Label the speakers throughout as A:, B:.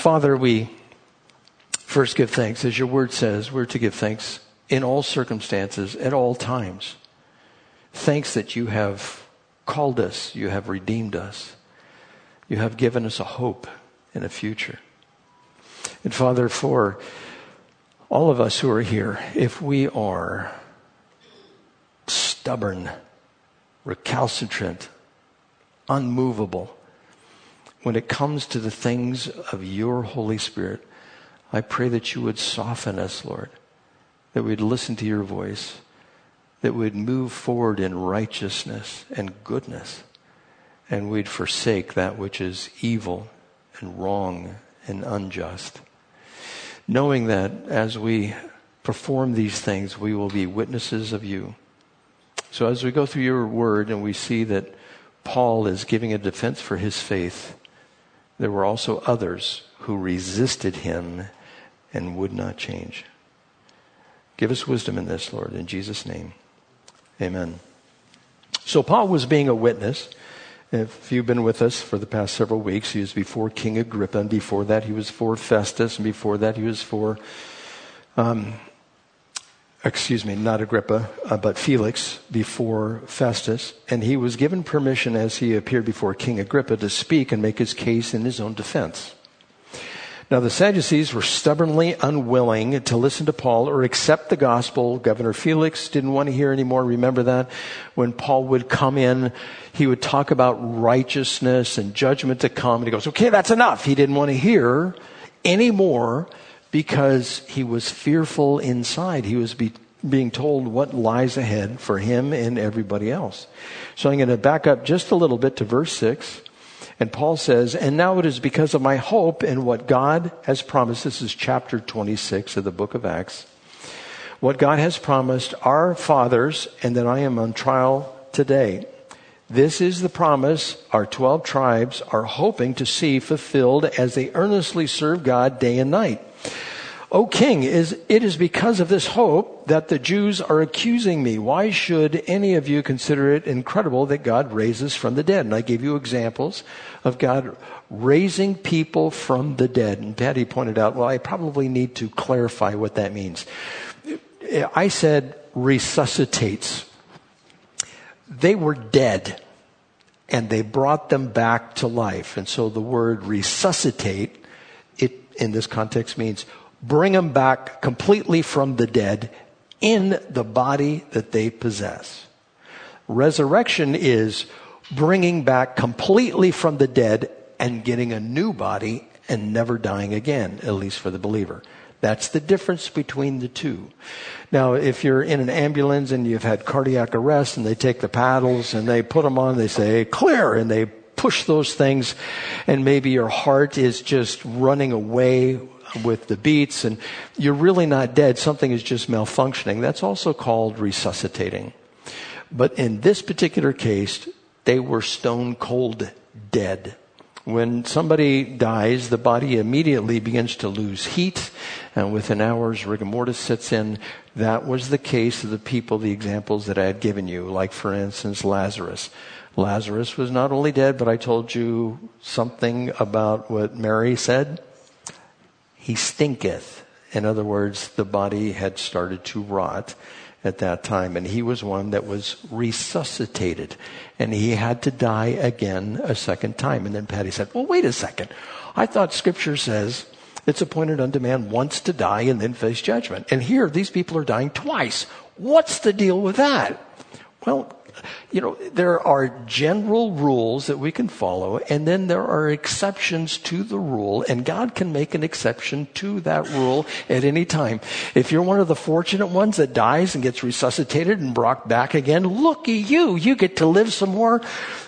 A: Father, we first give thanks. As your word says, we're to give thanks in all circumstances, at all times. Thanks that you have called us, you have redeemed us, you have given us a hope and a future. And Father, for all of us who are here, if we are stubborn, recalcitrant, unmovable, when it comes to the things of your Holy Spirit, I pray that you would soften us, Lord, that we'd listen to your voice, that we'd move forward in righteousness and goodness, and we'd forsake that which is evil and wrong and unjust. Knowing that as we perform these things, we will be witnesses of you. So as we go through your word and we see that Paul is giving a defense for his faith, there were also others who resisted him and would not change. Give us wisdom in this, Lord, in Jesus' name. Amen. So Paul was being a witness. If you've been with us for the past several weeks, he was before King Agrippa, and before that he was for Festus, and before that he was for, um, excuse me, not Agrippa, uh, but Felix before Festus. And he was given permission as he appeared before King Agrippa to speak and make his case in his own defense. Now, the Sadducees were stubbornly unwilling to listen to Paul or accept the gospel. Governor Felix didn't want to hear anymore. Remember that? When Paul would come in, he would talk about righteousness and judgment to come. And he goes, okay, that's enough. He didn't want to hear anymore because he was fearful inside. He was be, being told what lies ahead for him and everybody else. So I'm going to back up just a little bit to verse 6. And Paul says, and now it is because of my hope in what God has promised. This is chapter 26 of the book of Acts. What God has promised our fathers, and that I am on trial today. This is the promise our 12 tribes are hoping to see fulfilled as they earnestly serve God day and night. O king, is, it is because of this hope that the Jews are accusing me. Why should any of you consider it incredible that God raises from the dead? And I gave you examples of God raising people from the dead. And Patty pointed out, well, I probably need to clarify what that means. I said resuscitates. They were dead and they brought them back to life. And so the word resuscitate, it in this context means bring them back completely from the dead in the body that they possess. Resurrection is bringing back completely from the dead and getting a new body and never dying again, at least for the believer. That's the difference between the two. Now, if you're in an ambulance and you've had cardiac arrest and they take the paddles and they put them on, they say, clear, and they push those things and maybe your heart is just running away with the beats and you're really not dead. Something is just malfunctioning. That's also called resuscitating. But in this particular case, they were stone cold dead. When somebody dies, the body immediately begins to lose heat, and within hours, rigor mortis sets in. That was the case of the people, the examples that I had given you, like, for instance, Lazarus. Lazarus was not only dead, but I told you something about what Mary said. He stinketh. In other words, the body had started to rot at that time. And he was one that was resuscitated. And he had to die again a second time. And then Patty said, well, wait a second. I thought scripture says it's appointed unto man once to die and then face judgment. And here, these people are dying twice. What's the deal with that? Well, you know, there are general rules that we can follow, and then there are exceptions to the rule, and God can make an exception to that rule at any time. If you're one of the fortunate ones that dies and gets resuscitated and brought back again, looky you, you get to live some more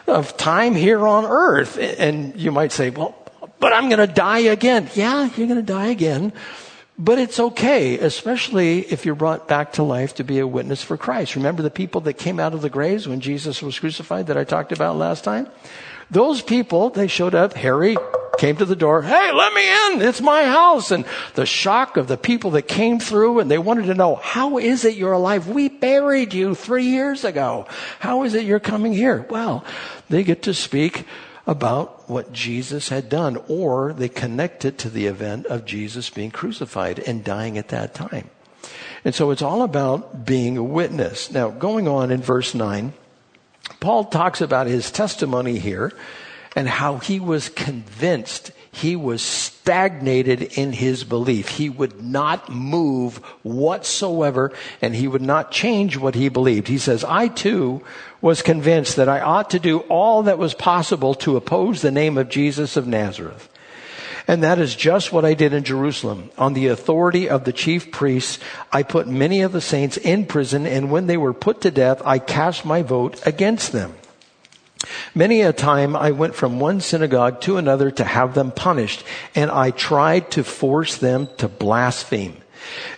A: of time here on earth. And you might say, well, but I'm going to die again. Yeah, you're going to die again. But it's okay, especially if you're brought back to life to be a witness for Christ. Remember the people that came out of the graves when Jesus was crucified that I talked about last time? Those people, they showed up. Harry came to the door. Hey, let me in. It's my house. And the shock of the people that came through and they wanted to know, how is it you're alive? We buried you three years ago. How is it you're coming here? Well, they get to speak about what Jesus had done, or they connect it to the event of Jesus being crucified and dying at that time. And so it's all about being a witness. Now, going on in verse 9, Paul talks about his testimony here and how he was convinced he was stagnated in his belief. He would not move whatsoever and he would not change what he believed. He says, I too was convinced that I ought to do all that was possible to oppose the name of Jesus of Nazareth. And that is just what I did in Jerusalem. On the authority of the chief priests, I put many of the saints in prison, and when they were put to death, I cast my vote against them. Many a time I went from one synagogue to another to have them punished, and I tried to force them to blaspheme.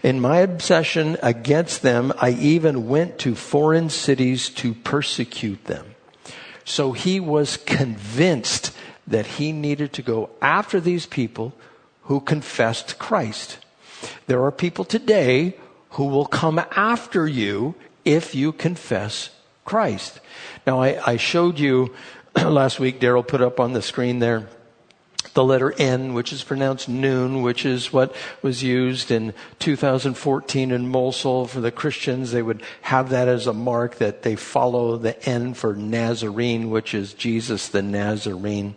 A: In my obsession against them, I even went to foreign cities to persecute them. So he was convinced that he needed to go after these people who confessed Christ. There are people today who will come after you if you confess Christ. Now, I, I showed you last week, Daryl put up on the screen there the letter N, which is pronounced noon, which is what was used in 2014 in Mosul for the Christians. They would have that as a mark that they follow the N for Nazarene, which is Jesus the Nazarene.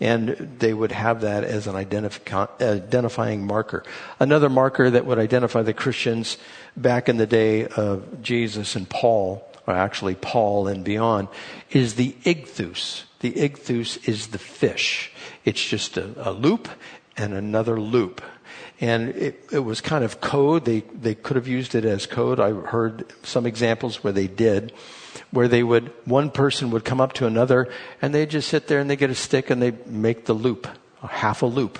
A: And they would have that as an identifying marker. Another marker that would identify the Christians back in the day of Jesus and Paul, or actually Paul and beyond, is the ichthus. The ichthus is the fish. It's just a, a loop and another loop. And it, it was kind of code. They, they could have used it as code. I heard some examples where they did, where they would, one person would come up to another and they just sit there and they get a stick and they make the loop, half a loop.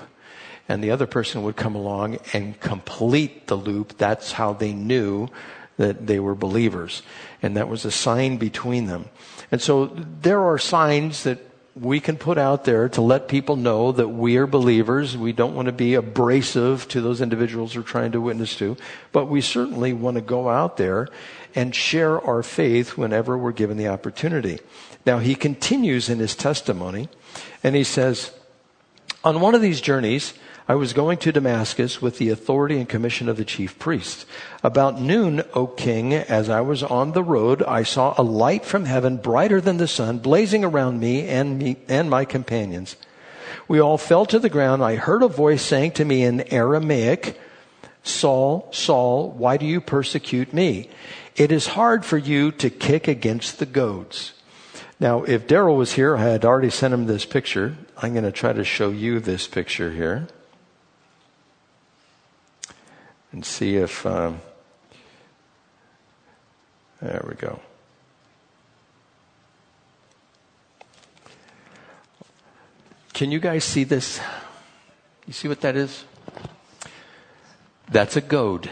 A: And the other person would come along and complete the loop. That's how they knew that they were believers. And that was a sign between them. And so there are signs that we can put out there to let people know that we are believers. We don't want to be abrasive to those individuals we're trying to witness to, but we certainly want to go out there and share our faith whenever we're given the opportunity. Now, he continues in his testimony, and he says, On one of these journeys, I was going to Damascus with the authority and commission of the chief priests. About noon, O king, as I was on the road, I saw a light from heaven brighter than the sun blazing around me and me and my companions. We all fell to the ground. I heard a voice saying to me in Aramaic, Saul, Saul, why do you persecute me? It is hard for you to kick against the goads. Now, if Daryl was here, I had already sent him this picture. I'm going to try to show you this picture here and see if. Um, there we go. Can you guys see this? You see what that is? That's a goad.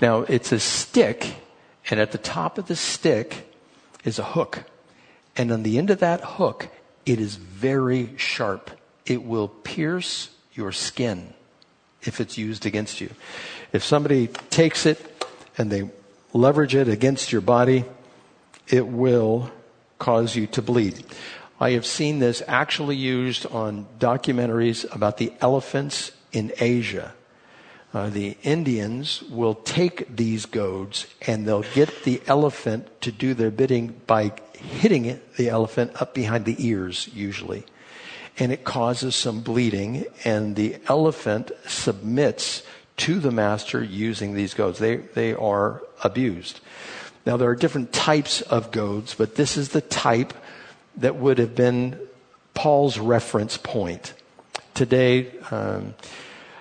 A: Now, it's a stick, and at the top of the stick is a hook. And on the end of that hook, it is very sharp. It will pierce your skin if it's used against you. If somebody takes it and they leverage it against your body, it will cause you to bleed. I have seen this actually used on documentaries about the elephants in Asia. Uh, the Indians will take these goads and they'll get the elephant to do their bidding by hitting it, the elephant up behind the ears, usually and it causes some bleeding, and the elephant submits to the master using these goads. They, they are abused. Now, there are different types of goads, but this is the type that would have been Paul's reference point. Today, um,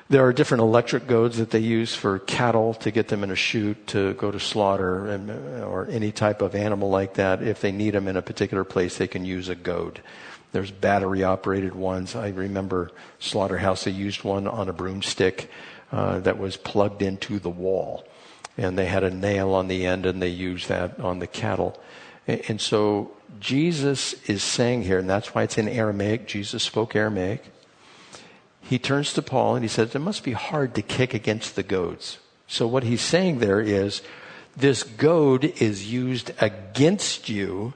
A: there are different electric goads that they use for cattle to get them in a chute to go to slaughter and, or any type of animal like that. If they need them in a particular place, they can use a goad. There's battery operated ones. I remember Slaughterhouse, they used one on a broomstick uh, that was plugged into the wall. And they had a nail on the end and they used that on the cattle. And, and so Jesus is saying here, and that's why it's in Aramaic, Jesus spoke Aramaic. He turns to Paul and he says, It must be hard to kick against the goads. So what he's saying there is, this goad is used against you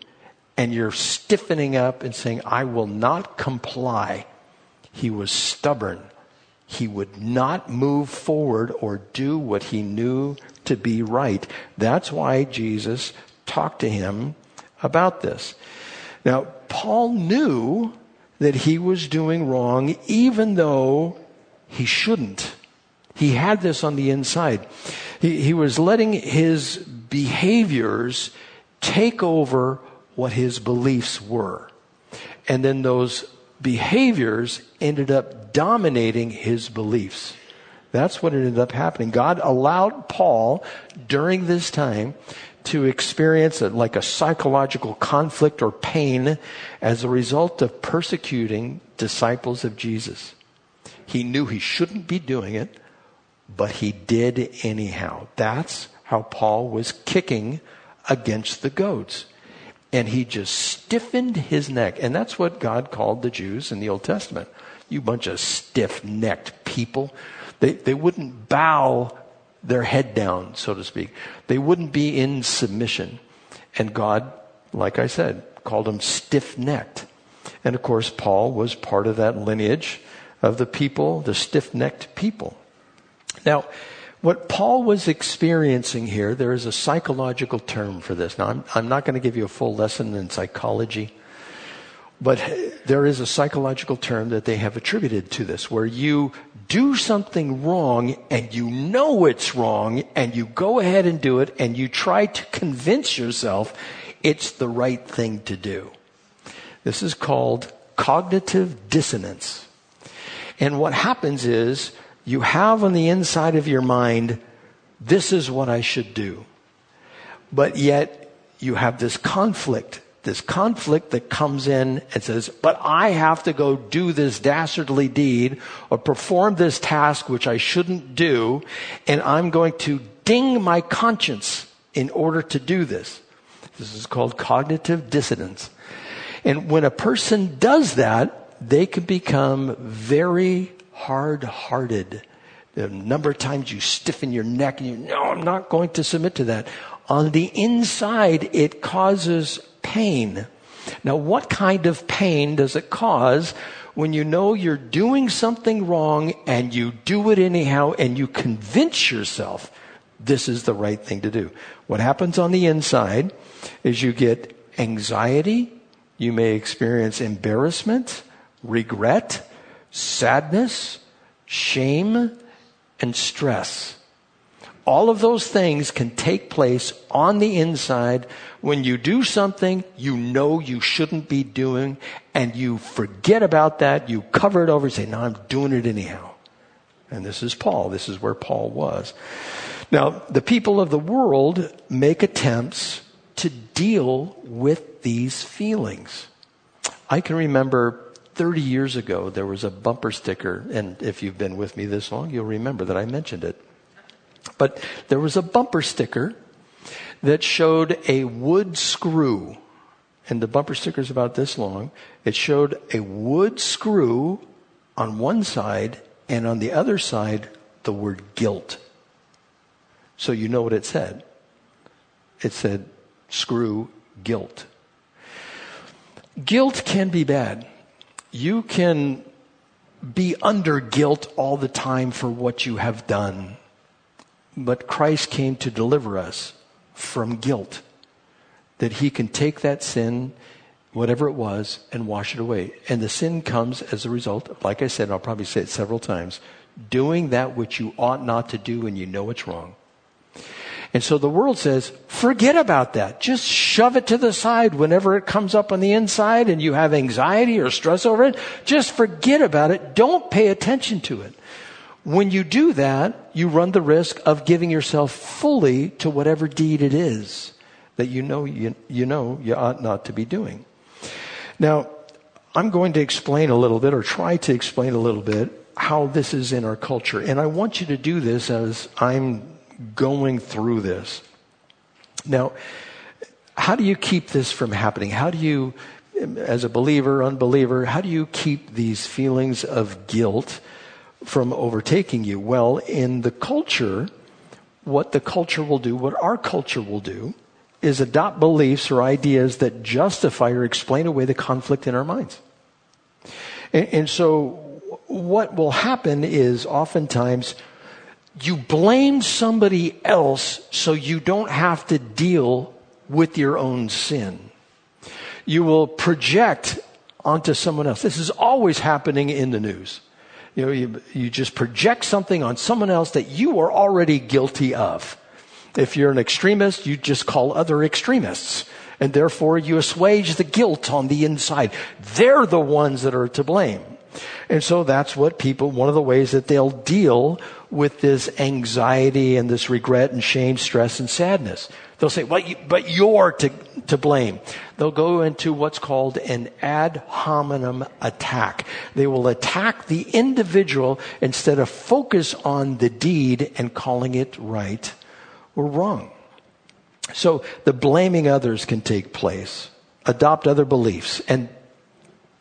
A: and you're stiffening up and saying, I will not comply. He was stubborn. He would not move forward or do what he knew to be right. That's why Jesus talked to him about this. Now, Paul knew that he was doing wrong, even though he shouldn't. He had this on the inside. He, he was letting his behaviors take over what his beliefs were. And then those behaviors ended up dominating his beliefs. That's what ended up happening. God allowed Paul during this time to experience a, like a psychological conflict or pain as a result of persecuting disciples of Jesus. He knew he shouldn't be doing it, but he did anyhow. That's how Paul was kicking against the goats. And he just stiffened his neck. And that's what God called the Jews in the Old Testament. You bunch of stiff necked people. They, they wouldn't bow their head down, so to speak. They wouldn't be in submission. And God, like I said, called them stiff necked. And of course, Paul was part of that lineage of the people, the stiff necked people. Now, what Paul was experiencing here, there is a psychological term for this. Now, I'm, I'm not going to give you a full lesson in psychology, but there is a psychological term that they have attributed to this, where you do something wrong and you know it's wrong and you go ahead and do it and you try to convince yourself it's the right thing to do. This is called cognitive dissonance. And what happens is you have on the inside of your mind, this is what I should do. But yet you have this conflict, this conflict that comes in and says, but I have to go do this dastardly deed or perform this task which I shouldn't do, and I'm going to ding my conscience in order to do this. This is called cognitive dissonance. And when a person does that, they can become very hard hearted. The number of times you stiffen your neck and you, no, I'm not going to submit to that. On the inside, it causes pain. Now, what kind of pain does it cause when you know you're doing something wrong and you do it anyhow and you convince yourself this is the right thing to do? What happens on the inside is you get anxiety, you may experience embarrassment, regret, sadness, shame, and stress. All of those things can take place on the inside when you do something you know you shouldn't be doing and you forget about that, you cover it over and say, no, I'm doing it anyhow. And this is Paul. This is where Paul was. Now, the people of the world make attempts to deal with these feelings. I can remember 30 years ago, there was a bumper sticker, and if you've been with me this long, you'll remember that I mentioned it. But there was a bumper sticker that showed a wood screw, and the bumper sticker is about this long. It showed a wood screw on one side, and on the other side, the word guilt. So you know what it said. It said, screw guilt. Guilt can be bad you can be under guilt all the time for what you have done. But Christ came to deliver us from guilt. That he can take that sin, whatever it was, and wash it away. And the sin comes as a result, like I said, I'll probably say it several times, doing that which you ought not to do and you know it's wrong. And so the world says, forget about that. Just shove it to the side whenever it comes up on the inside and you have anxiety or stress over it. Just forget about it. Don't pay attention to it. When you do that, you run the risk of giving yourself fully to whatever deed it is that you know you, you know you ought not to be doing. Now, I'm going to explain a little bit or try to explain a little bit how this is in our culture. And I want you to do this as I'm going through this. Now, how do you keep this from happening? How do you, as a believer, unbeliever, how do you keep these feelings of guilt from overtaking you? Well, in the culture, what the culture will do, what our culture will do, is adopt beliefs or ideas that justify or explain away the conflict in our minds. And, and so what will happen is oftentimes you blame somebody else so you don't have to deal with your own sin. You will project onto someone else. This is always happening in the news. You know, you, you just project something on someone else that you are already guilty of. If you're an extremist, you just call other extremists. And therefore you assuage the guilt on the inside. They're the ones that are to blame. And so that's what people, one of the ways that they'll deal with this anxiety and this regret and shame, stress and sadness. They'll say, well, you, but you're to, to blame. They'll go into what's called an ad hominem attack. They will attack the individual instead of focus on the deed and calling it right or wrong. So the blaming others can take place. Adopt other beliefs and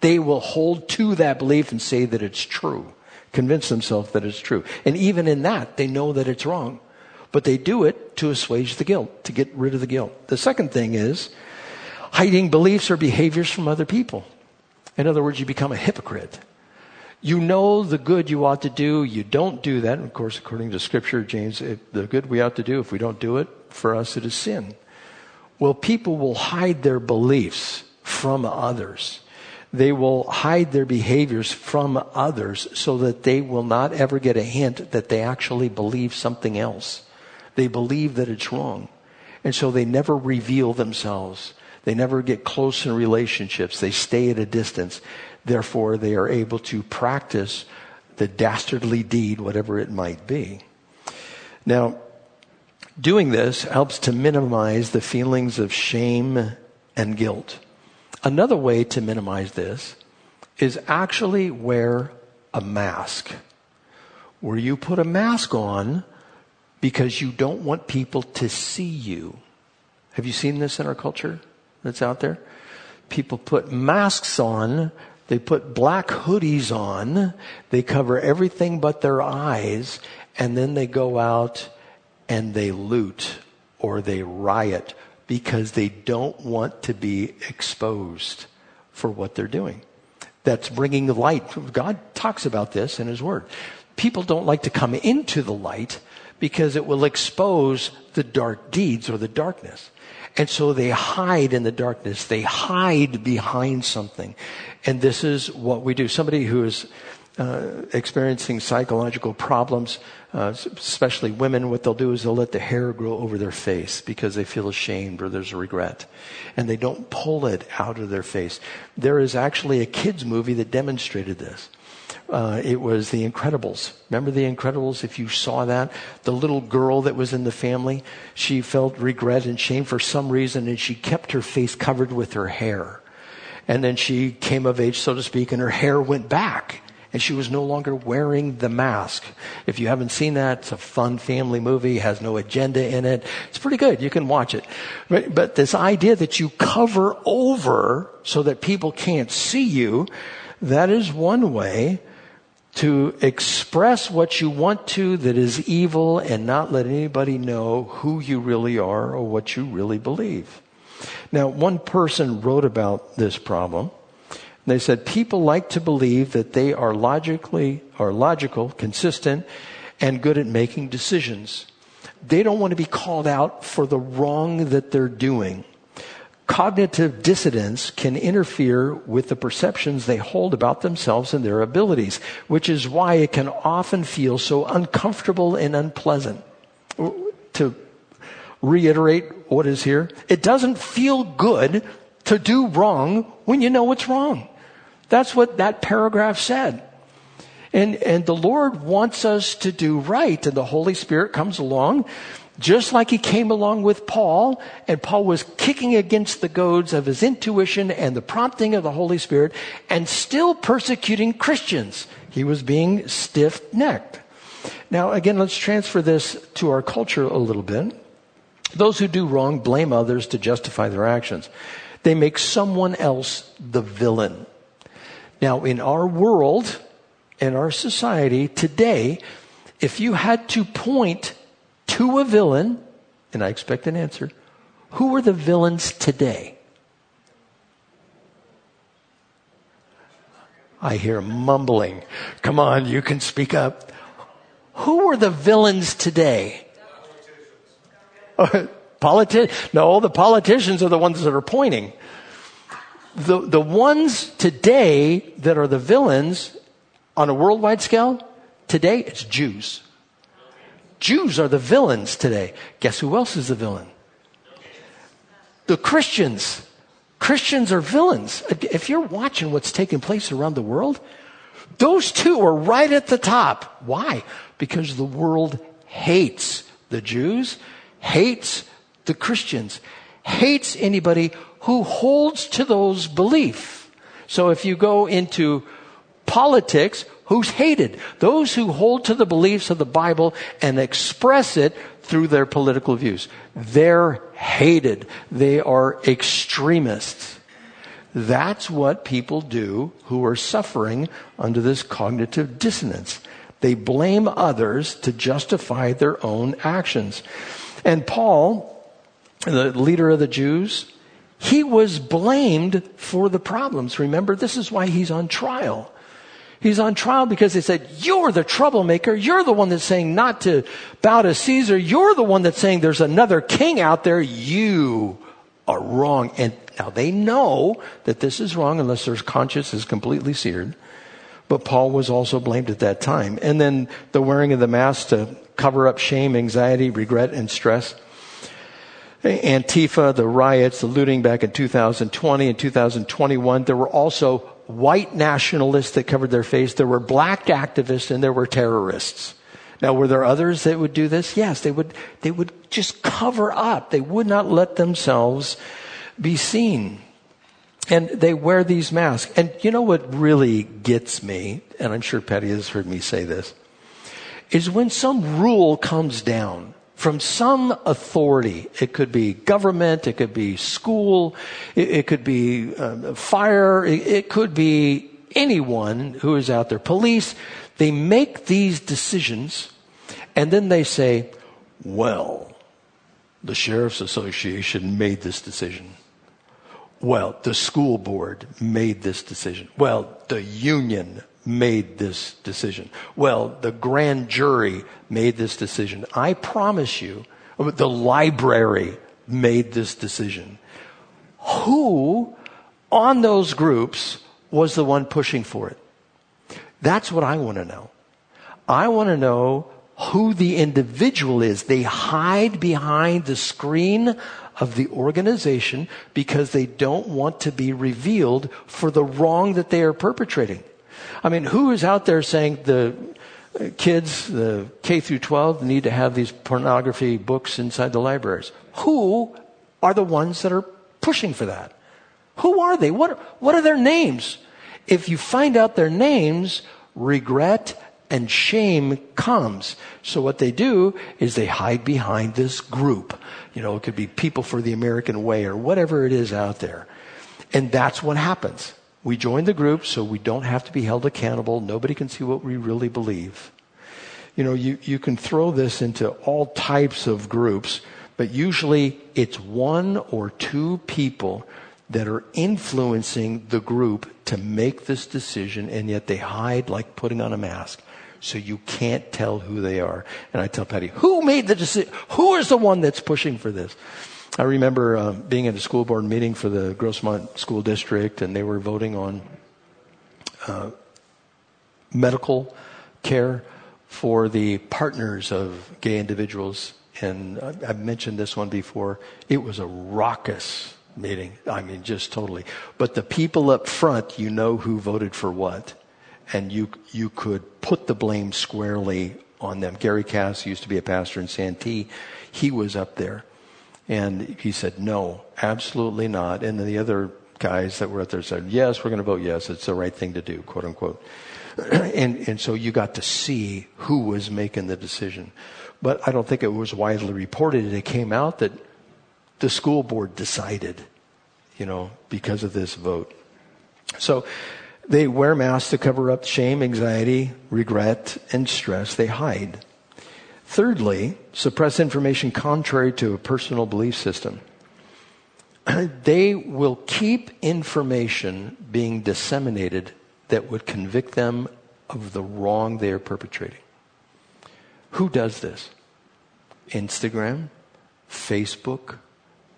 A: they will hold to that belief and say that it's true. Convince themselves that it's true. And even in that, they know that it's wrong. But they do it to assuage the guilt, to get rid of the guilt. The second thing is hiding beliefs or behaviors from other people. In other words, you become a hypocrite. You know the good you ought to do, you don't do that. And of course, according to Scripture, James, the good we ought to do, if we don't do it, for us it is sin. Well, people will hide their beliefs from others. They will hide their behaviors from others so that they will not ever get a hint that they actually believe something else. They believe that it's wrong. And so they never reveal themselves. They never get close in relationships. They stay at a distance. Therefore, they are able to practice the dastardly deed, whatever it might be. Now, doing this helps to minimize the feelings of shame and guilt. Another way to minimize this is actually wear a mask. Where you put a mask on because you don't want people to see you. Have you seen this in our culture that's out there? People put masks on, they put black hoodies on, they cover everything but their eyes, and then they go out and they loot or they riot because they don't want to be exposed for what they're doing. That's bringing the light. God talks about this in His Word. People don't like to come into the light because it will expose the dark deeds or the darkness. And so they hide in the darkness. They hide behind something. And this is what we do. Somebody who is uh, experiencing psychological problems, uh, especially women, what they'll do is they'll let the hair grow over their face because they feel ashamed or there's regret. And they don't pull it out of their face. There is actually a kids movie that demonstrated this. Uh, it was The Incredibles. Remember The Incredibles? If you saw that, the little girl that was in the family, she felt regret and shame for some reason, and she kept her face covered with her hair. And then she came of age, so to speak, and her hair went back. And she was no longer wearing the mask. If you haven't seen that, it's a fun family movie, has no agenda in it. It's pretty good. You can watch it. But, but this idea that you cover over so that people can't see you, that is one way to express what you want to that is evil and not let anybody know who you really are or what you really believe. Now, one person wrote about this problem. They said people like to believe that they are logically are logical, consistent, and good at making decisions. They don't want to be called out for the wrong that they're doing cognitive dissonance can interfere with the perceptions they hold about themselves and their abilities, which is why it can often feel so uncomfortable and unpleasant. To reiterate what is here, it doesn't feel good to do wrong when you know it's wrong. That's what that paragraph said. And, and the Lord wants us to do right, and the Holy Spirit comes along just like he came along with Paul, and Paul was kicking against the goads of his intuition and the prompting of the Holy Spirit, and still persecuting Christians. He was being stiff necked. Now, again, let's transfer this to our culture a little bit. Those who do wrong blame others to justify their actions. They make someone else the villain. Now, in our world, in our society today, if you had to point to a villain, and I expect an answer, Who are the villains today? I hear mumbling. Come on, you can speak up. Who are the villains today? Politi- no, the politicians are the ones that are pointing. The, the ones today that are the villains on a worldwide scale, today it's Jews. Jews are the villains today. Guess who else is the villain? The Christians. Christians are villains. If you're watching what's taking place around the world, those two are right at the top. Why? Because the world hates the Jews, hates the Christians, hates anybody who holds to those beliefs. So if you go into politics, who's hated? Those who hold to the beliefs of the Bible and express it through their political views. They're hated. They are extremists. That's what people do who are suffering under this cognitive dissonance. They blame others to justify their own actions. And Paul, the leader of the Jews, he was blamed for the problems. Remember, this is why he's on trial. He's on trial because they said, You're the troublemaker. You're the one that's saying not to bow to Caesar. You're the one that's saying there's another king out there. You are wrong. And now they know that this is wrong unless their conscience is completely seared. But Paul was also blamed at that time. And then the wearing of the mask to cover up shame, anxiety, regret, and stress. Antifa, the riots, the looting back in 2020 and 2021. There were also white nationalists that covered their face. There were black activists and there were terrorists. Now, were there others that would do this? Yes, they would, they would just cover up. They would not let themselves be seen. And they wear these masks. And you know what really gets me, and I'm sure Patty has heard me say this, is when some rule comes down from some authority. It could be government, it could be school, it, it could be uh, fire, it, it could be anyone who is out there, police. They make these decisions and then they say, well, the Sheriff's Association made this decision. Well, the school board made this decision. Well, the union made this decision. Well, the grand jury made this decision. I promise you, the library made this decision. Who on those groups was the one pushing for it? That's what I want to know. I want to know who the individual is. They hide behind the screen of the organization because they don't want to be revealed for the wrong that they are perpetrating. I mean, who is out there saying the kids, the K through 12, need to have these pornography books inside the libraries? Who are the ones that are pushing for that? Who are they? What, what are their names? If you find out their names, regret and shame comes. So what they do is they hide behind this group. You know, it could be people for the American way or whatever it is out there. And that's what happens. We join the group so we don't have to be held accountable. Nobody can see what we really believe. You know, you, you can throw this into all types of groups, but usually it's one or two people that are influencing the group to make this decision, and yet they hide like putting on a mask. So you can't tell who they are. And I tell Patty, who made the decision? Who is the one that's pushing for this? I remember uh, being at a school board meeting for the Grossmont School District, and they were voting on uh, medical care for the partners of gay individuals. And I've mentioned this one before. It was a raucous meeting. I mean, just totally. But the people up front, you know who voted for what. And you, you could put the blame squarely on them. Gary Cass used to be a pastor in Santee. He was up there. And he said, no, absolutely not. And then the other guys that were out there said, yes, we're going to vote yes. It's the right thing to do, quote unquote. and, and so you got to see who was making the decision. But I don't think it was widely reported. It came out that the school board decided, you know, because of this vote. So they wear masks to cover up shame, anxiety, regret, and stress. They hide. Thirdly, suppress information contrary to a personal belief system. they will keep information being disseminated that would convict them of the wrong they are perpetrating. Who does this? Instagram, Facebook,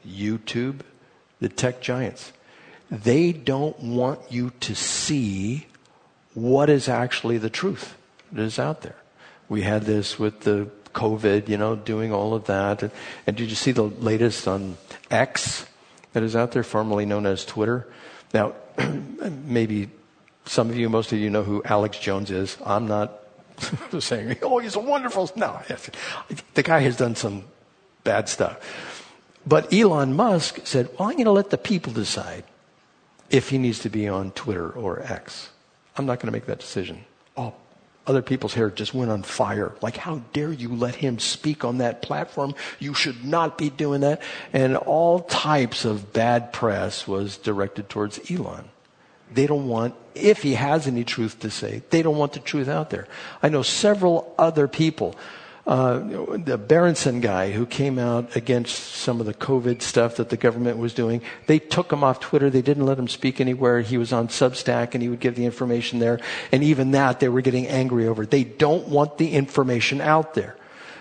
A: YouTube, the tech giants. They don't want you to see what is actually the truth that is out there. We had this with the COVID, you know, doing all of that. And, and did you see the latest on X that is out there, formerly known as Twitter? Now, maybe some of you, most of you know who Alex Jones is. I'm not saying, oh, he's a wonderful. No, the guy has done some bad stuff. But Elon Musk said, well, I'm going to let the people decide if he needs to be on Twitter or X. I'm not going to make that decision. Other people's hair just went on fire. Like, how dare you let him speak on that platform? You should not be doing that. And all types of bad press was directed towards Elon. They don't want, if he has any truth to say, they don't want the truth out there. I know several other people uh, the Berenson guy who came out against some of the COVID stuff that the government was doing, they took him off Twitter. They didn't let him speak anywhere. He was on Substack and he would give the information there. And even that they were getting angry over. They don't want the information out there.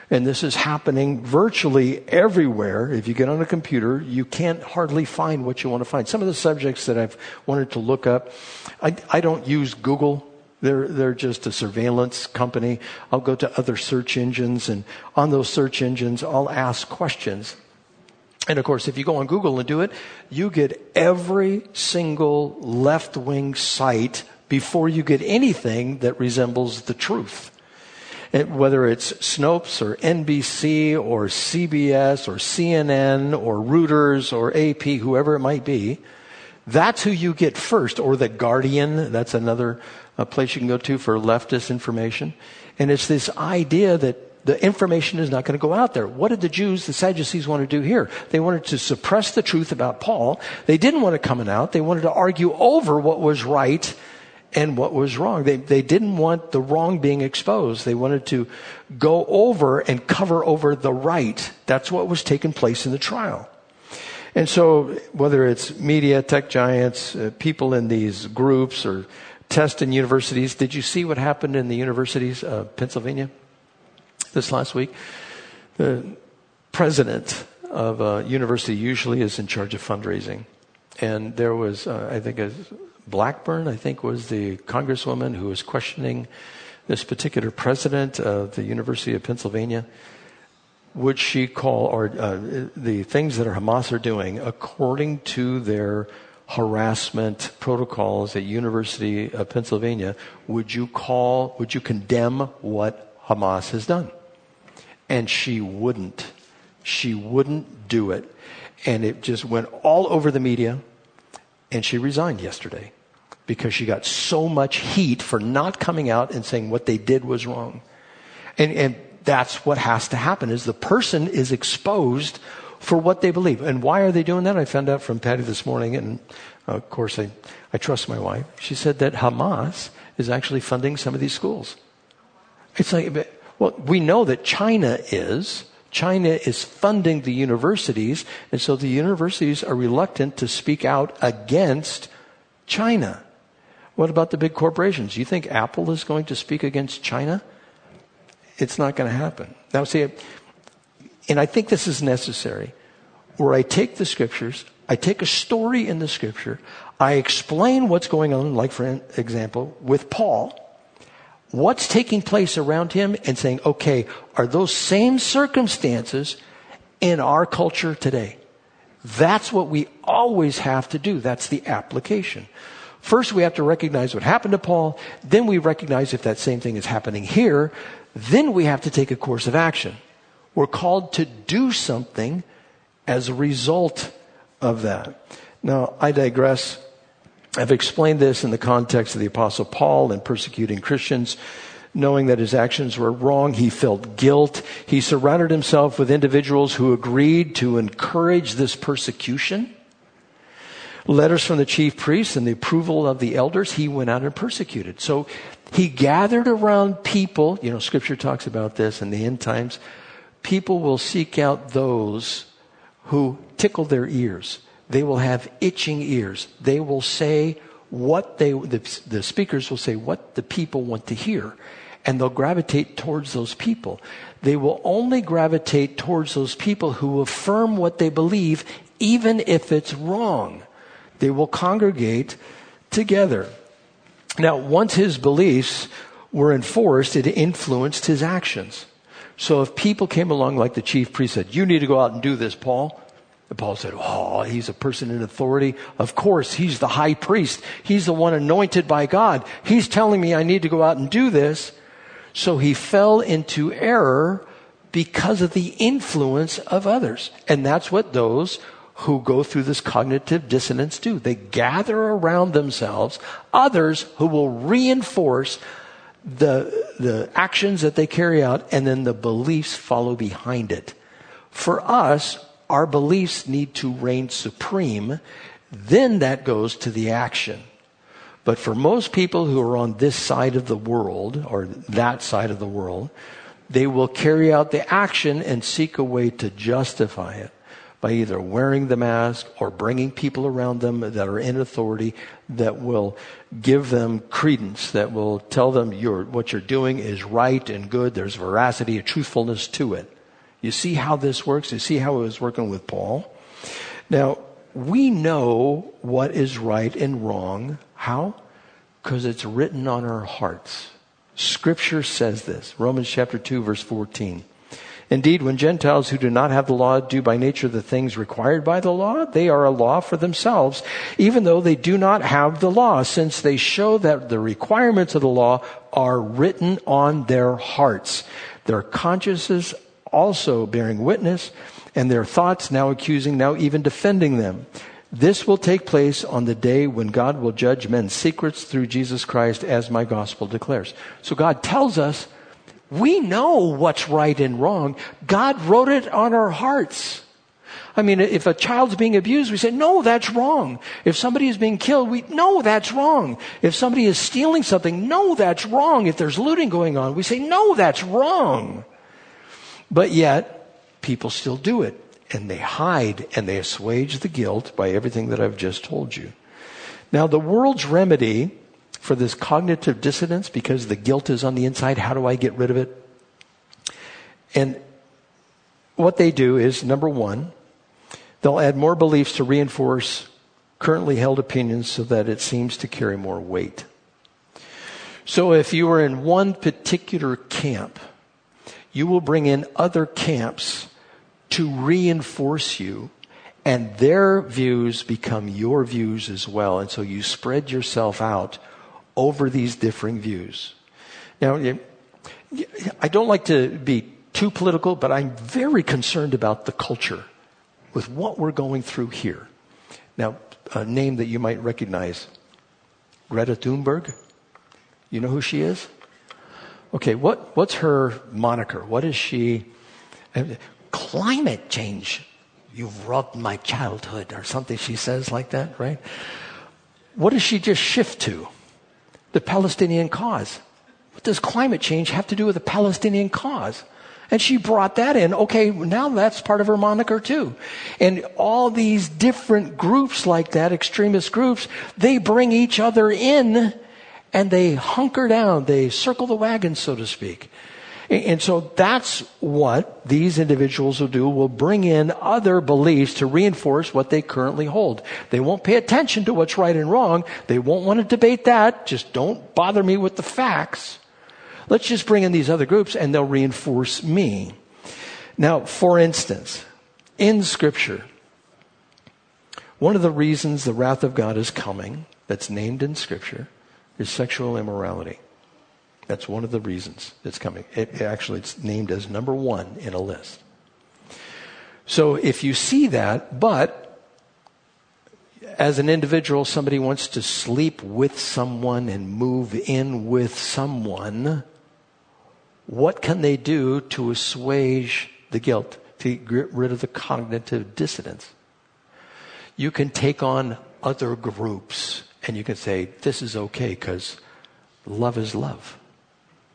A: And this is happening virtually everywhere. If you get on a computer, you can't hardly find what you want to find. Some of the subjects that I've wanted to look up, I, I don't use Google they're, they're just a surveillance company. I'll go to other search engines and on those search engines, I'll ask questions. And of course, if you go on Google and do it, you get every single left wing site before you get anything that resembles the truth. Whether it's Snopes or NBC or CBS or CNN or Reuters or AP, whoever it might be, that's who you get first. Or The Guardian, that's another a place you can go to for leftist information. And it's this idea that the information is not going to go out there. What did the Jews, the Sadducees, want to do here? They wanted to suppress the truth about Paul. They didn't want it coming out. They wanted to argue over what was right and what was wrong. They, they didn't want the wrong being exposed. They wanted to go over and cover over the right. That's what was taking place in the trial. And so, whether it's media, tech giants, uh, people in these groups, or test in universities. Did you see what happened in the universities of Pennsylvania this last week? The president of a university usually is in charge of fundraising. And there was, uh, I think, Blackburn, I think, was the congresswoman who was questioning this particular president of the University of Pennsylvania. Would she call, or uh, the things that Hamas are doing according to their harassment protocols at University of Pennsylvania, would you call, would you condemn what Hamas has done? And she wouldn't. She wouldn't do it. And it just went all over the media. And she resigned yesterday because she got so much heat for not coming out and saying what they did was wrong. And, and that's what has to happen is the person is exposed for what they believe. And why are they doing that? I found out from Patty this morning, and of course, I, I trust my wife. She said that Hamas is actually funding some of these schools. It's like, well, we know that China is. China is funding the universities, and so the universities are reluctant to speak out against China. What about the big corporations? You think Apple is going to speak against China? It's not going to happen. Now, see, and I think this is necessary, where I take the scriptures, I take a story in the scripture, I explain what's going on, like for example, with Paul, what's taking place around him, and saying, okay, are those same circumstances in our culture today? That's what we always have to do. That's the application. First, we have to recognize what happened to Paul. Then we recognize if that same thing is happening here. Then we have to take a course of action. We're called to do something as a result of that. Now, I digress. I've explained this in the context of the Apostle Paul and persecuting Christians. Knowing that his actions were wrong, he felt guilt. He surrounded himself with individuals who agreed to encourage this persecution. Letters from the chief priests and the approval of the elders, he went out and persecuted. So he gathered around people, you know, scripture talks about this in the end times, people will seek out those who tickle their ears. They will have itching ears. They will say what they, the, the speakers will say what the people want to hear. And they'll gravitate towards those people. They will only gravitate towards those people who affirm what they believe, even if it's wrong. They will congregate together. Now, once his beliefs were enforced, it influenced his actions. So if people came along like the chief priest said, you need to go out and do this, Paul. And Paul said, oh, he's a person in authority. Of course, he's the high priest. He's the one anointed by God. He's telling me I need to go out and do this. So he fell into error because of the influence of others. And that's what those who go through this cognitive dissonance do. They gather around themselves others who will reinforce the, the actions that they carry out and then the beliefs follow behind it. For us, our beliefs need to reign supreme. Then that goes to the action. But for most people who are on this side of the world or that side of the world, they will carry out the action and seek a way to justify it by either wearing the mask or bringing people around them that are in authority that will give them credence, that will tell them you're, what you're doing is right and good. There's veracity and truthfulness to it. You see how this works? You see how it was working with Paul? Now, we know what is right and wrong. How? Because it's written on our hearts. Scripture says this. Romans chapter 2 verse 14. Indeed, when Gentiles who do not have the law do by nature the things required by the law, they are a law for themselves, even though they do not have the law, since they show that the requirements of the law are written on their hearts. Their consciences also bearing witness, and their thoughts now accusing, now even defending them. This will take place on the day when God will judge men's secrets through Jesus Christ, as my gospel declares. So God tells us we know what's right and wrong. God wrote it on our hearts. I mean, if a child's being abused, we say, no, that's wrong. If somebody is being killed, we, no, that's wrong. If somebody is stealing something, no, that's wrong. If there's looting going on, we say, no, that's wrong. But yet, people still do it. And they hide and they assuage the guilt by everything that I've just told you. Now, the world's remedy for this cognitive dissonance because the guilt is on the inside. How do I get rid of it? And what they do is number one, they'll add more beliefs to reinforce currently held opinions so that it seems to carry more weight. So if you are in one particular camp, you will bring in other camps to reinforce you and their views become your views as well. And so you spread yourself out over these differing views. Now, I don't like to be too political, but I'm very concerned about the culture with what we're going through here. Now, a name that you might recognize Greta Thunberg. You know who she is? Okay, what, what's her moniker? What is she? Uh, climate change. You've robbed my childhood, or something she says like that, right? What does she just shift to? The Palestinian cause. What does climate change have to do with the Palestinian cause? And she brought that in. Okay, now that's part of her moniker too. And all these different groups like that, extremist groups, they bring each other in and they hunker down. They circle the wagon, so to speak. And so that's what these individuals will do, will bring in other beliefs to reinforce what they currently hold. They won't pay attention to what's right and wrong. They won't want to debate that. Just don't bother me with the facts. Let's just bring in these other groups and they'll reinforce me. Now, for instance, in scripture, one of the reasons the wrath of God is coming, that's named in scripture, is sexual immorality. That's one of the reasons it's coming. It, actually, it's named as number one in a list. So if you see that, but as an individual, somebody wants to sleep with someone and move in with someone, what can they do to assuage the guilt, to get rid of the cognitive dissonance? You can take on other groups and you can say, this is okay because love is love.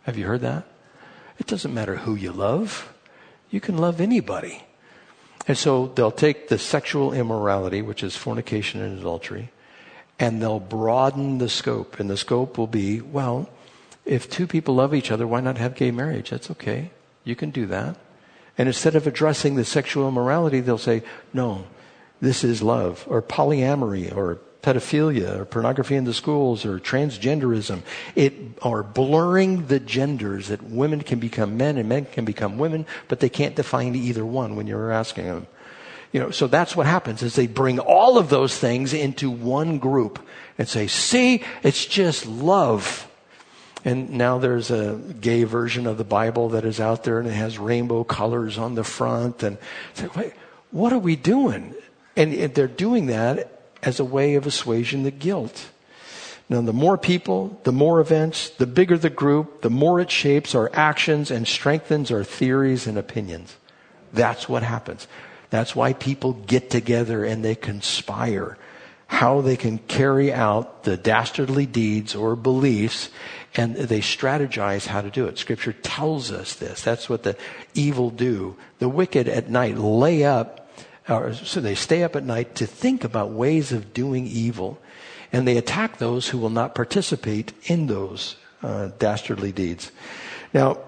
A: Have you heard that? It doesn't matter who you love. You can love anybody. And so they'll take the sexual immorality, which is fornication and adultery, and they'll broaden the scope. And the scope will be, well, if two people love each other, why not have gay marriage? That's okay. You can do that. And instead of addressing the sexual immorality, they'll say, no, this is love, or polyamory, or pedophilia, or pornography in the schools, or transgenderism. It are blurring the genders that women can become men and men can become women, but they can't define either one when you're asking them. You know, so that's what happens is they bring all of those things into one group and say, see, it's just love. And now there's a gay version of the Bible that is out there and it has rainbow colors on the front. And it's like, wait, what are we doing? And they're doing that as a way of assuaging the guilt. Now, the more people, the more events, the bigger the group, the more it shapes our actions and strengthens our theories and opinions. That's what happens. That's why people get together and they conspire how they can carry out the dastardly deeds or beliefs and they strategize how to do it. Scripture tells us this. That's what the evil do. The wicked at night lay up, or, so they stay up at night to think about ways of doing evil and they attack those who will not participate in those uh, dastardly deeds. Now,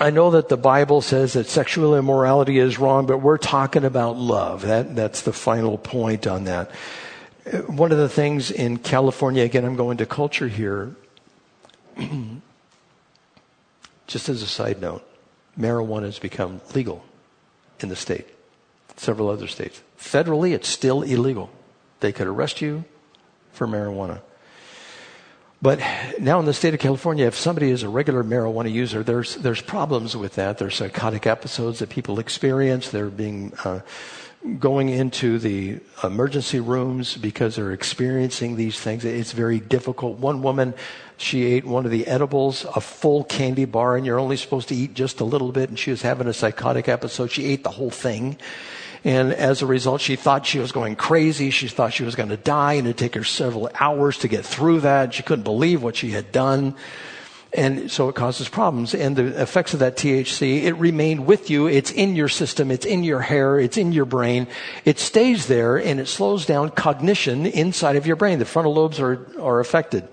A: I know that the Bible says that sexual immorality is wrong, but we're talking about love. That, that's the final point on that. One of the things in California, again, I'm going to culture here. Just as a side note, marijuana has become legal in the state, several other states. Federally, it's still illegal. They could arrest you for marijuana. But now in the state of California, if somebody is a regular marijuana user, there's, there's problems with that. There's psychotic episodes that people experience. They're being, uh, going into the emergency rooms because they're experiencing these things. It's very difficult. One woman, she ate one of the edibles, a full candy bar, and you're only supposed to eat just a little bit, and she was having a psychotic episode. She ate the whole thing. And as a result, she thought she was going crazy. She thought she was going to die and it'd take her several hours to get through that. She couldn't believe what she had done. And so it causes problems. And the effects of that THC, it remained with you. It's in your system. It's in your hair. It's in your brain. It stays there and it slows down cognition inside of your brain. The frontal lobes are, are affected.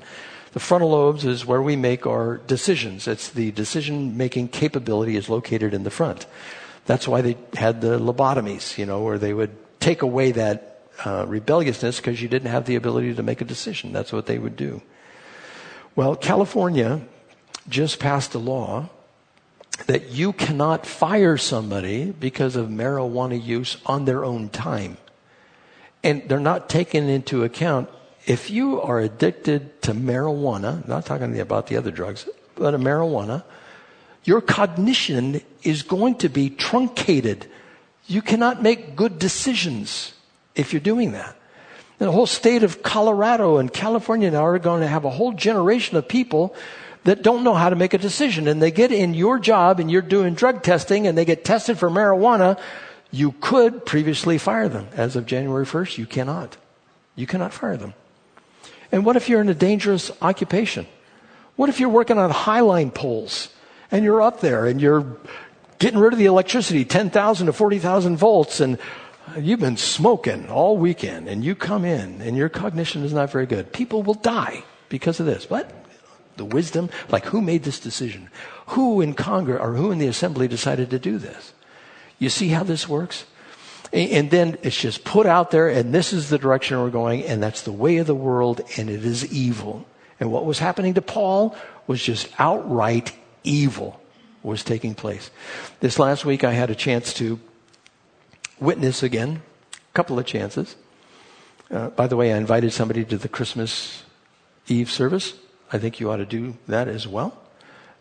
A: The frontal lobes is where we make our decisions. It's the decision making capability is located in the front. That's why they had the lobotomies, you know, where they would take away that uh, rebelliousness because you didn't have the ability to make a decision. That's what they would do. Well, California just passed a law that you cannot fire somebody because of marijuana use on their own time. And they're not taking into account if you are addicted to marijuana, not talking about the other drugs, but a marijuana, your cognition is going to be truncated. You cannot make good decisions if you're doing that. And the whole state of Colorado and California now are going to have a whole generation of people that don't know how to make a decision. And they get in your job and you're doing drug testing and they get tested for marijuana. You could previously fire them. As of January 1st, you cannot. You cannot fire them. And what if you're in a dangerous occupation? What if you're working on highline poles? And you're up there and you're getting rid of the electricity, 10,000 to 40,000 volts, and you've been smoking all weekend, and you come in and your cognition is not very good. People will die because of this. But the wisdom, like who made this decision? Who in Congress or who in the assembly decided to do this? You see how this works? And then it's just put out there, and this is the direction we're going, and that's the way of the world, and it is evil. And what was happening to Paul was just outright evil was taking place. This last week, I had a chance to witness again, a couple of chances. Uh, by the way, I invited somebody to the Christmas Eve service. I think you ought to do that as well.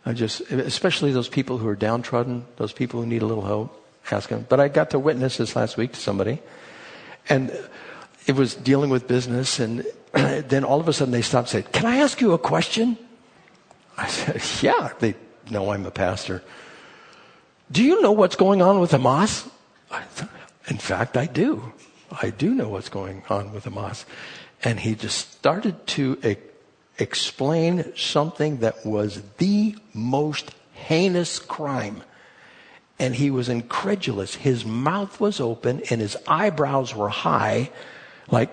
A: I just, especially those people who are downtrodden, those people who need a little help, ask them. But I got to witness this last week to somebody, and it was dealing with business, and then all of a sudden they stopped and said, "Can I ask you a question?" I said, "Yeah." They know I'm a pastor. Do you know what's going on with Hamas? In fact, I do. I do know what's going on with Hamas. And he just started to explain something that was the most heinous crime. And he was incredulous. His mouth was open and his eyebrows were high. Like,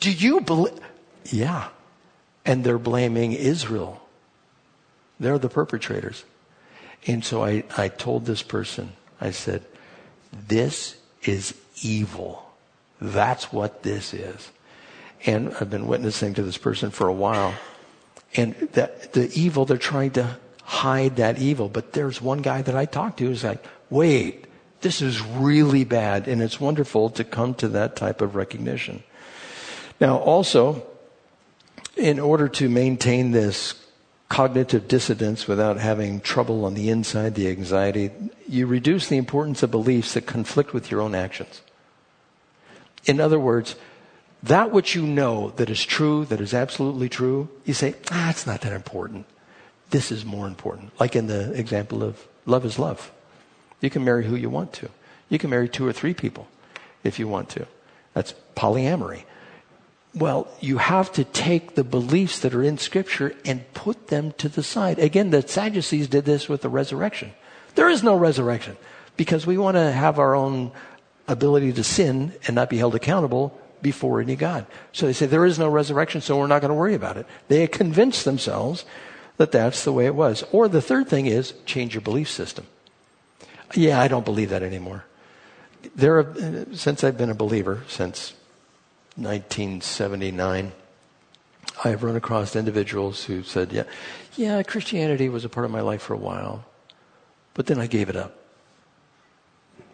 A: do you believe? Yeah. And they're blaming Israel. They're the perpetrators. And so I, I told this person, I said, this is evil. That's what this is. And I've been witnessing to this person for a while. And that the evil, they're trying to hide that evil. But there's one guy that I talked to who's like, wait, this is really bad. And it's wonderful to come to that type of recognition. Now, also, in order to maintain this cognitive dissonance without having trouble on the inside, the anxiety, you reduce the importance of beliefs that conflict with your own actions. In other words, that which you know that is true, that is absolutely true, you say, ah, it's not that important. This is more important. Like in the example of love is love. You can marry who you want to. You can marry two or three people if you want to. That's polyamory. Well, you have to take the beliefs that are in Scripture and put them to the side. Again, the Sadducees did this with the resurrection. There is no resurrection because we want to have our own ability to sin and not be held accountable before any God. So they say there is no resurrection, so we're not going to worry about it. They convinced themselves that that's the way it was. Or the third thing is change your belief system. Yeah, I don't believe that anymore. There, are, since I've been a believer since 1979, I have run across individuals who said, "Yeah, yeah, Christianity was a part of my life for a while, but then I gave it up.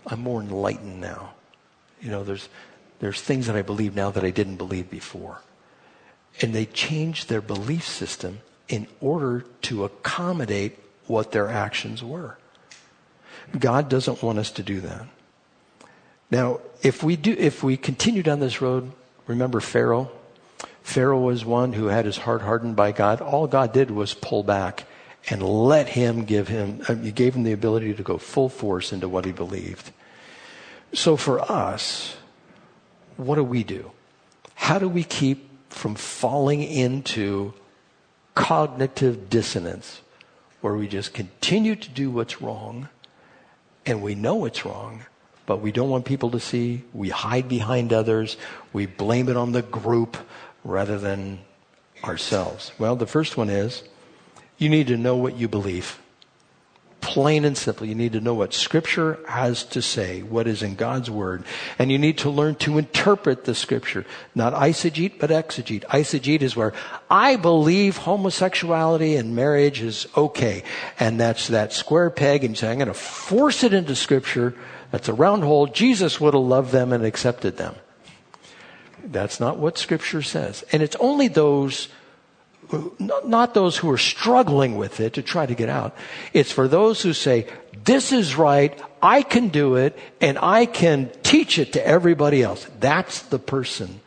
A: I'm more enlightened now. You know, there's there's things that I believe now that I didn't believe before." And they changed their belief system in order to accommodate what their actions were. God doesn't want us to do that. Now, if we do, if we continue down this road, remember Pharaoh? Pharaoh was one who had his heart hardened by God. All God did was pull back and let him give him, uh, he gave him the ability to go full force into what he believed. So for us, what do we do? How do we keep from falling into cognitive dissonance where we just continue to do what's wrong and we know it's wrong, but we don't want people to see. We hide behind others. We blame it on the group rather than ourselves. Well, the first one is you need to know what you believe. Plain and simple. You need to know what Scripture has to say, what is in God's Word. And you need to learn to interpret the Scripture. Not eisegete, but exegete. Eisegete is where I believe homosexuality and marriage is okay. And that's that square peg, and you say, I'm going to force it into Scripture. That's a round hole. Jesus would have loved them and accepted them. That's not what Scripture says. And it's only those not those who are struggling with it to try to get out. It's for those who say, this is right, I can do it, and I can teach it to everybody else. That's the person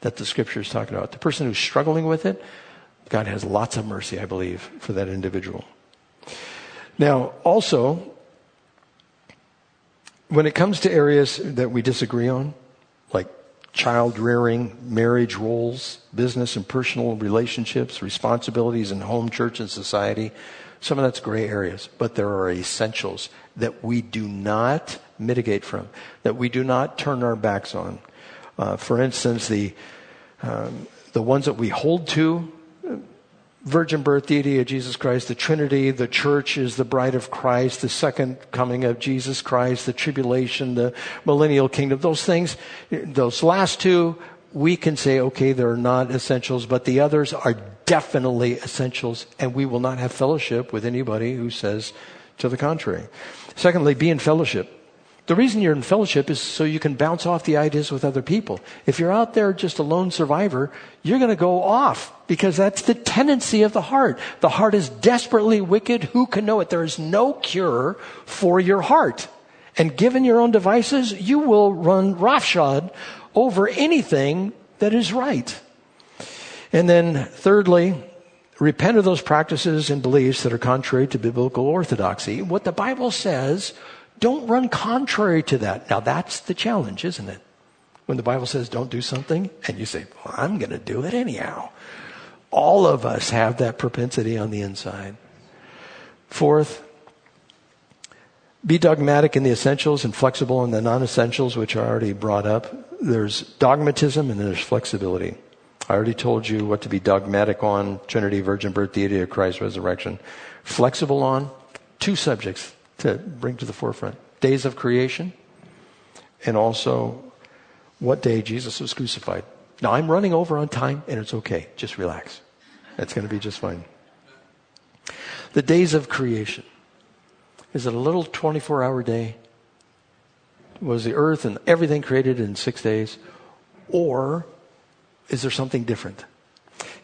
A: that the scripture is talking about. The person who's struggling with it, God has lots of mercy, I believe, for that individual. Now, also, when it comes to areas that we disagree on, like child rearing, marriage roles, business and personal relationships, responsibilities in home, church, and society. Some of that's gray areas, but there are essentials that we do not mitigate from, that we do not turn our backs on. Uh, for instance, the um, the ones that we hold to virgin birth, deity of Jesus Christ, the Trinity, the church is the bride of Christ, the second coming of Jesus Christ, the tribulation, the millennial kingdom, those things, those last two, we can say, okay, they're not essentials, but the others are definitely essentials, and we will not have fellowship with anybody who says to the contrary. Secondly, be in fellowship. The reason you're in fellowship is so you can bounce off the ideas with other people. If you're out there just a lone survivor, you're going to go off because that's the tendency of the heart. The heart is desperately wicked. Who can know it? There is no cure for your heart. And given your own devices, you will run roughshod over anything that is right. And then thirdly, repent of those practices and beliefs that are contrary to biblical orthodoxy. What the Bible says don't run contrary to that. Now that's the challenge, isn't it? When the Bible says don't do something and you say, well, I'm going to do it anyhow. All of us have that propensity on the inside. Fourth, Be dogmatic in the essentials and flexible in the non essentials, which are already brought up. There's dogmatism and there's flexibility. I already told you what to be dogmatic on Trinity, virgin birth, deity of Christ, resurrection. Flexible on two subjects to bring to the forefront days of creation and also what day Jesus was crucified. Now, I'm running over on time and it's okay. Just relax. It's going to be just fine. The days of creation. Is it a little 24 hour day? Was the earth and everything created in six days? Or is there something different?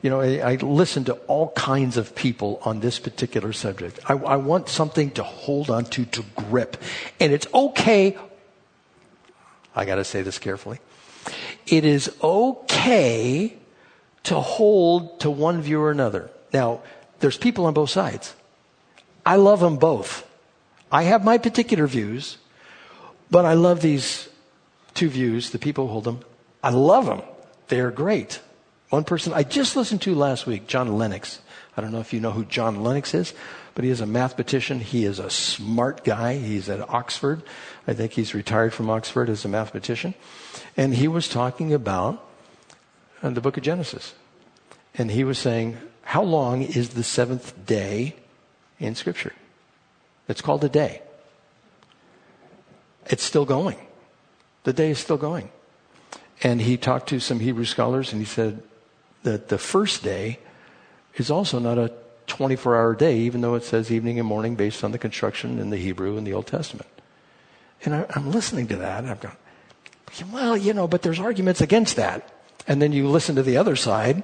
A: You know, I, I listen to all kinds of people on this particular subject. I, I want something to hold on to, to grip. And it's okay. I got to say this carefully. It is okay to hold to one view or another. Now, there's people on both sides. I love them both. I have my particular views, but I love these two views, the people who hold them. I love them. They're great. One person I just listened to last week, John Lennox. I don't know if you know who John Lennox is, but he is a mathematician. He is a smart guy. He's at Oxford. I think he's retired from Oxford as a mathematician. And he was talking about uh, the book of Genesis. And he was saying, How long is the seventh day in Scripture? It's called a day. It's still going. The day is still going. And he talked to some Hebrew scholars and he said that the first day is also not a 24 hour day, even though it says evening and morning based on the construction in the Hebrew in the Old Testament. And I, am listening to that and I'm going, well, you know, but there's arguments against that. And then you listen to the other side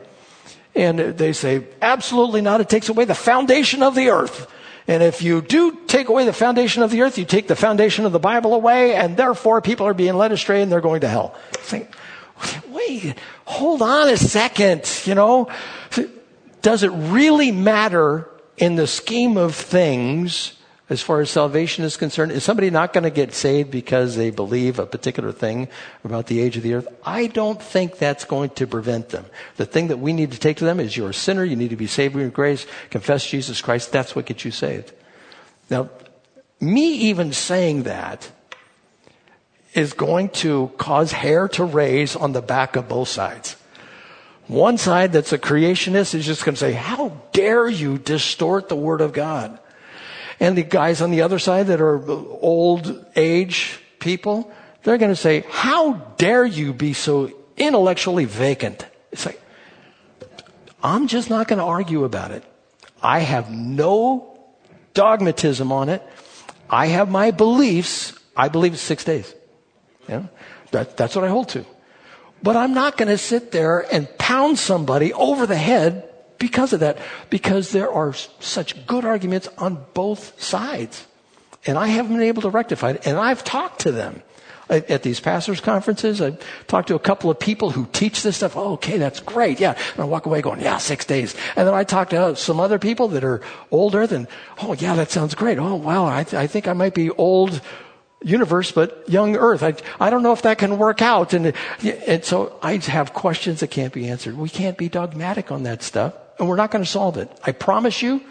A: and they say, absolutely not. It takes away the foundation of the earth. And if you do take away the foundation of the earth, you take the foundation of the Bible away, and therefore people are being led astray and they're going to hell. Wait, hold on a second, you know. Does it really matter in the scheme of things as far as salvation is concerned? Is somebody not going to get saved because they believe a particular thing about the age of the earth? I don't think that's going to prevent them. The thing that we need to take to them is you're a sinner, you need to be saved with grace, confess Jesus Christ, that's what gets you saved. Now, me even saying that is going to cause hair to raise on the back of both sides. One side that's a creationist is just going to say, how dare you distort the word of God? And the guys on the other side that are old age people, they're going to say, how dare you be so intellectually vacant? It's like, I'm just not going to argue about it. I have no dogmatism on it. I have my beliefs. I believe it's six days. Yeah? That, that's what I hold to. But I'm not going to sit there and pound somebody over the head because of that, because there are such good arguments on both sides. And I haven't been able to rectify it. And I've talked to them at these pastors' conferences. I've talked to a couple of people who teach this stuff. Oh, okay, that's great. Yeah. And I walk away going, yeah, six days. And then I talk to uh, some other people that are older than, oh, yeah, that sounds great. Oh, wow, I, th- I think I might be old universe, but young earth. I, I don't know if that can work out. And, and so I have questions that can't be answered. We can't be dogmatic on that stuff, and we're not going to solve it. I promise you,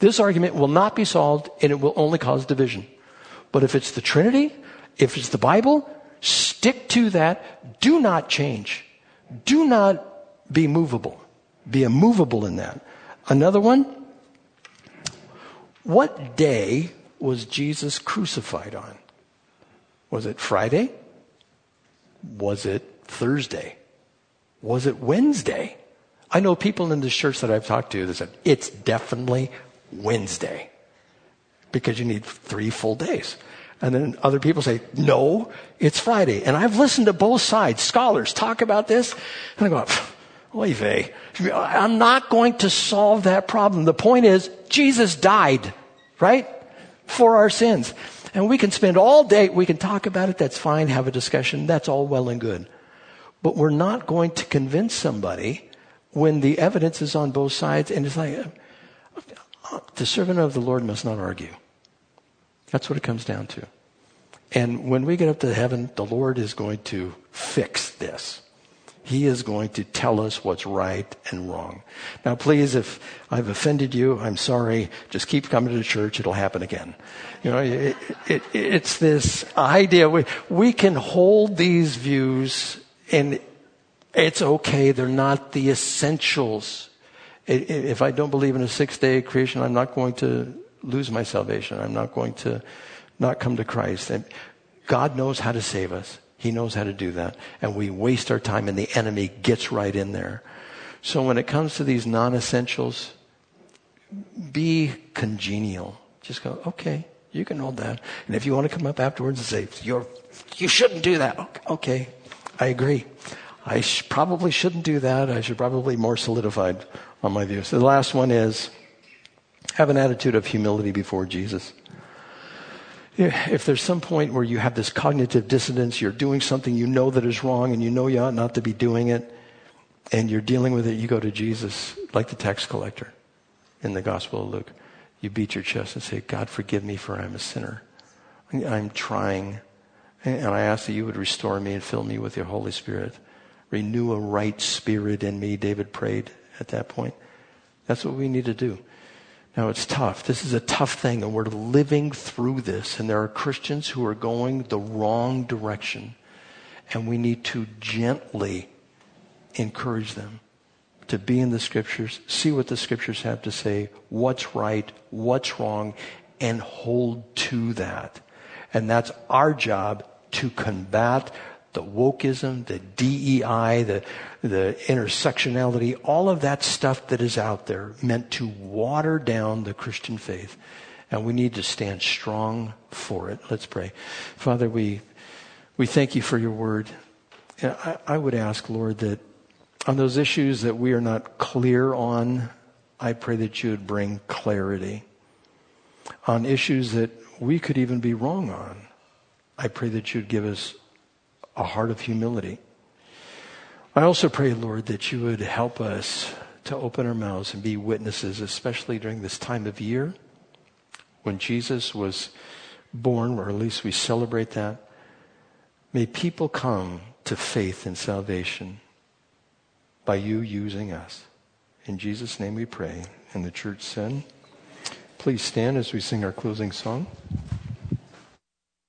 A: this argument will not be solved, and it will only cause division. But if it's the Trinity, if it's the Bible, stick to that. Do not change. Do not be movable. Be immovable in that. Another one. What day was Jesus crucified on? Was it Friday? Was it Thursday? Was it Wednesday? I know people in the church that I've talked to that said, it's definitely Wednesday because you need three full days. And then other people say, no, it's Friday. And I've listened to both sides. Scholars talk about this. And I go, oy vey. I'm not going to solve that problem. The point is, Jesus died, right? For our sins. And we can spend all day, we can talk about it, that's fine, have a discussion, that's all well and good. But we're not going to convince somebody when the evidence is on both sides and it's like, uh, uh, the servant of the Lord must not argue. That's what it comes down to. And when we get up to heaven, the Lord is going to fix this. He is going to tell us what's right and wrong. Now, please, if I've offended you, I'm sorry. Just keep coming to church. It'll happen again. You know, it, it, it's this idea. We, we can hold these views and it's okay. They're not the essentials. If I don't believe in a six day creation, I'm not going to lose my salvation. I'm not going to not come to Christ. And God knows how to save us. He knows how to do that. And we waste our time and the enemy gets right in there. So when it comes to these non-essentials, be congenial. Just go, okay, you can hold that. And if you want to come up afterwards and say, you're, you shouldn't do that. Okay, I agree. I sh- probably shouldn't do that. I should probably be more solidified on my views. So the last one is have an attitude of humility before Jesus if there's some point where you have this cognitive dissonance, you're doing something you know that is wrong and you know you ought not to be doing it, and you're dealing with it, you go to Jesus like the tax collector in the Gospel of Luke. You beat your chest and say, God, forgive me for I'm a sinner. I'm trying. And I ask that you would restore me and fill me with your Holy Spirit. Renew a right spirit in me, David prayed at that point. That's what we need to do. Now, it's tough. This is a tough thing, and we're living through this. And there are Christians who are going the wrong direction. And we need to gently encourage them to be in the scriptures, see what the scriptures have to say, what's right, what's wrong, and hold to that. And that's our job to combat the wokeism, the DEI, the, the intersectionality, all of that stuff that is out there meant to water down the Christian faith. And we need to stand strong for it. Let's pray. Father, we, we thank you for your word. I, I would ask, Lord, that on those issues that we are not clear on, I pray that you would bring clarity. On issues that we could even be wrong on, I pray that you'd give us a heart of humility. I also pray, Lord, that you would help us to open our mouths and be witnesses, especially during this time of year when Jesus was born, or at least we celebrate that. May people come to faith and salvation by you using us. In Jesus' name we pray. And the church said, please stand as we sing our closing song.